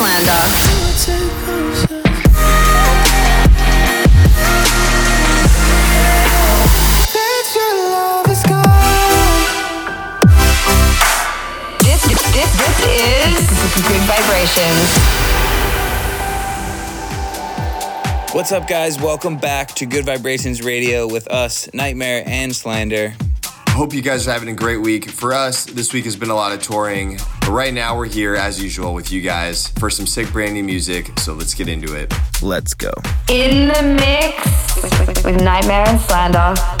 Slander. This, this, this is Good Vibrations. What's up, guys? Welcome back to Good Vibrations Radio with us, Nightmare and Slander. Hope you guys are having a great week. For us, this week has been a lot of touring. But right now, we're here as usual with you guys for some sick brand new music. So let's get into it. Let's go. In the mix with, with, with Nightmare and Slander.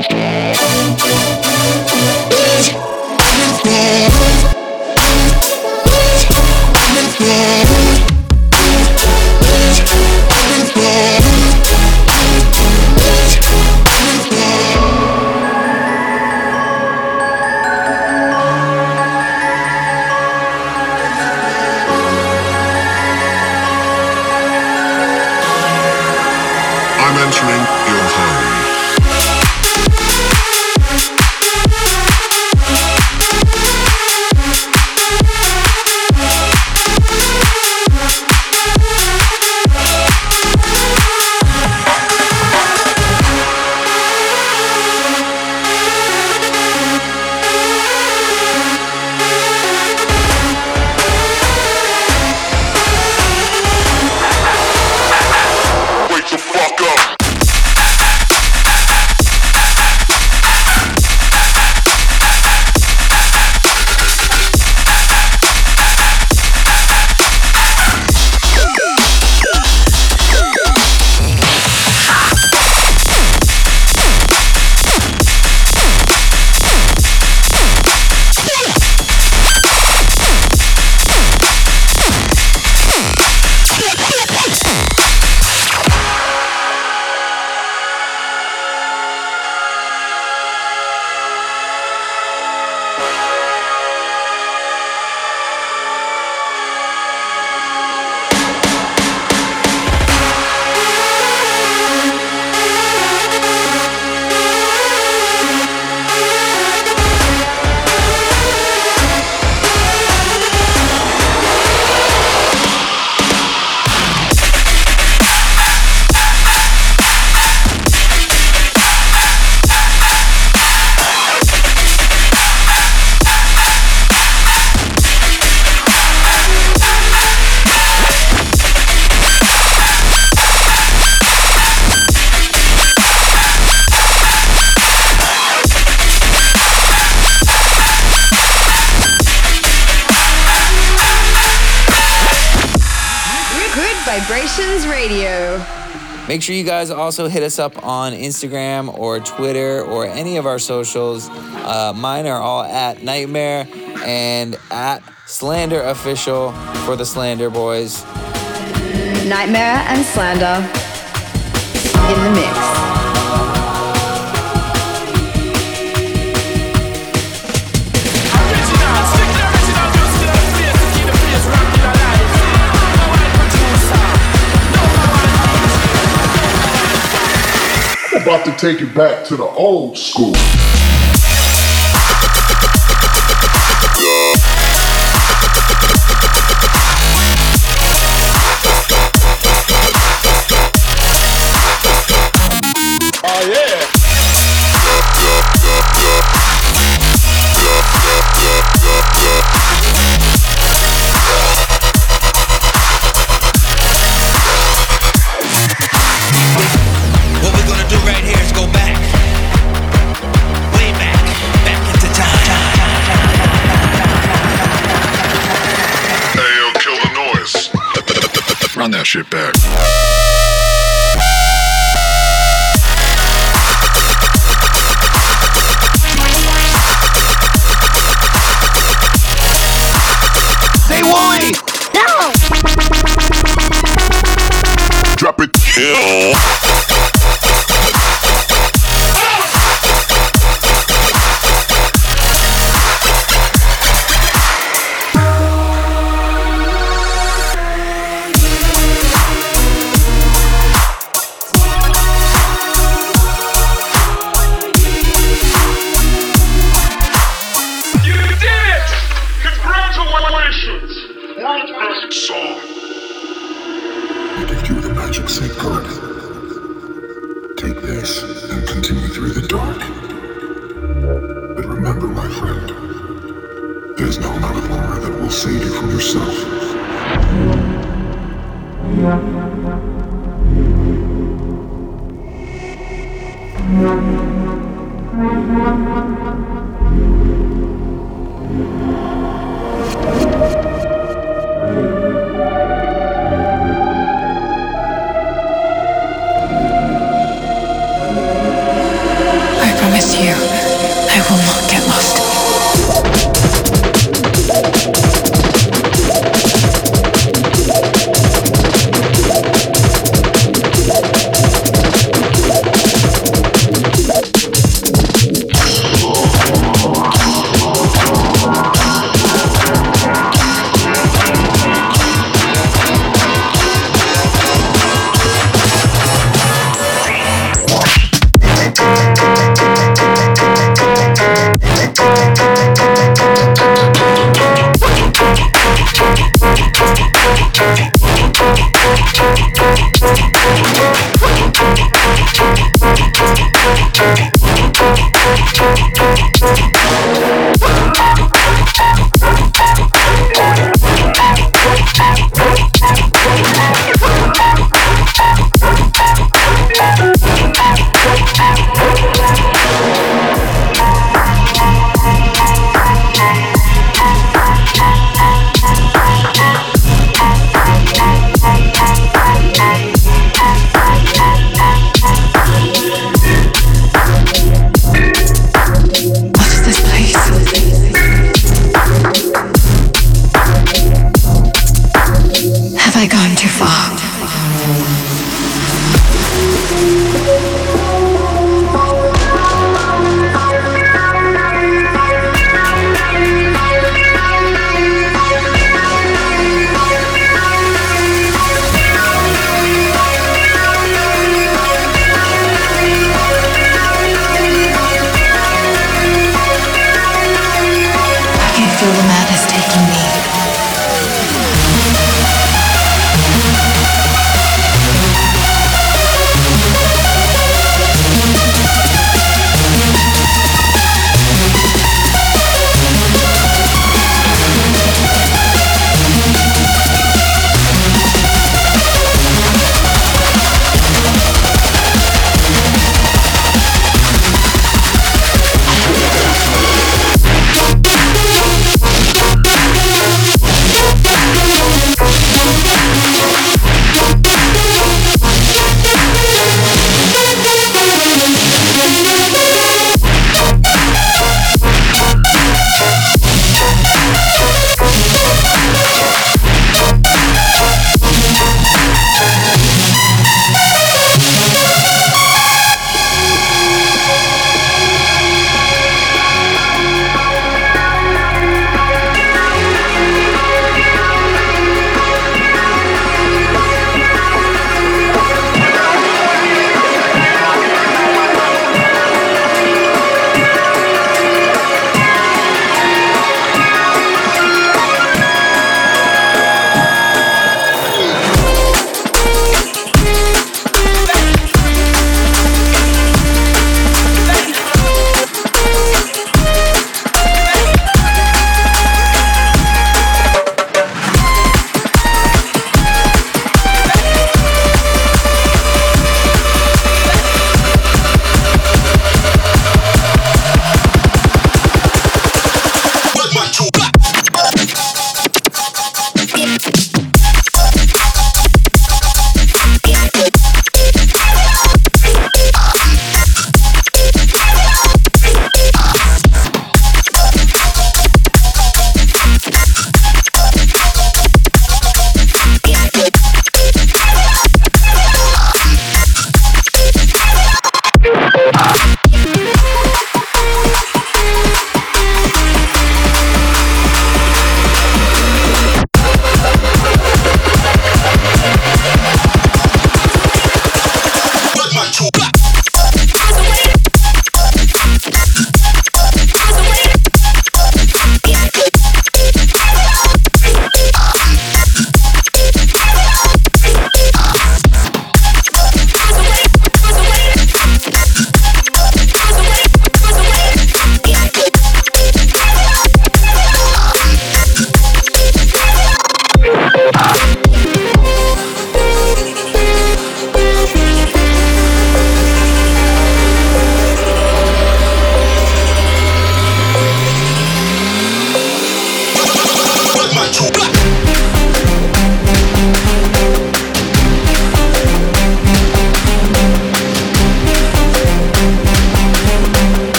Música Radio. Make sure you guys also hit us up on Instagram or Twitter or any of our socials. Uh, mine are all at Nightmare and at Slander Official for the Slander Boys. Nightmare and Slander in the mix. About to take it back to the old school. Drop it. Kill.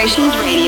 Vibrations Radio.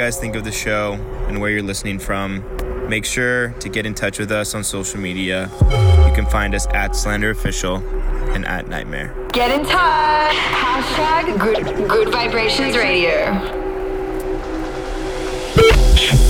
guys think of the show and where you're listening from. Make sure to get in touch with us on social media. You can find us at Slander Official and at NGHTMRE. Get in touch. Hashtag Good, Gud Vibrations Radio. Bitch.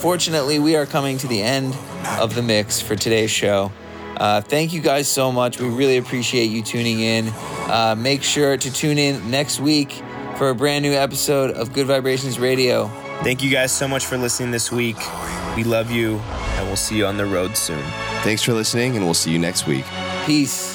Unfortunately, we are coming to the end of the mix for today's show. Uh, thank you guys so much. We really appreciate you tuning in. Uh, make sure to tune in next week for a brand new episode of Gud Vibrations Radio. Thank you guys so much for listening this week. We love you, and we'll see you on the road soon. Thanks for listening, and we'll see you next week. Peace.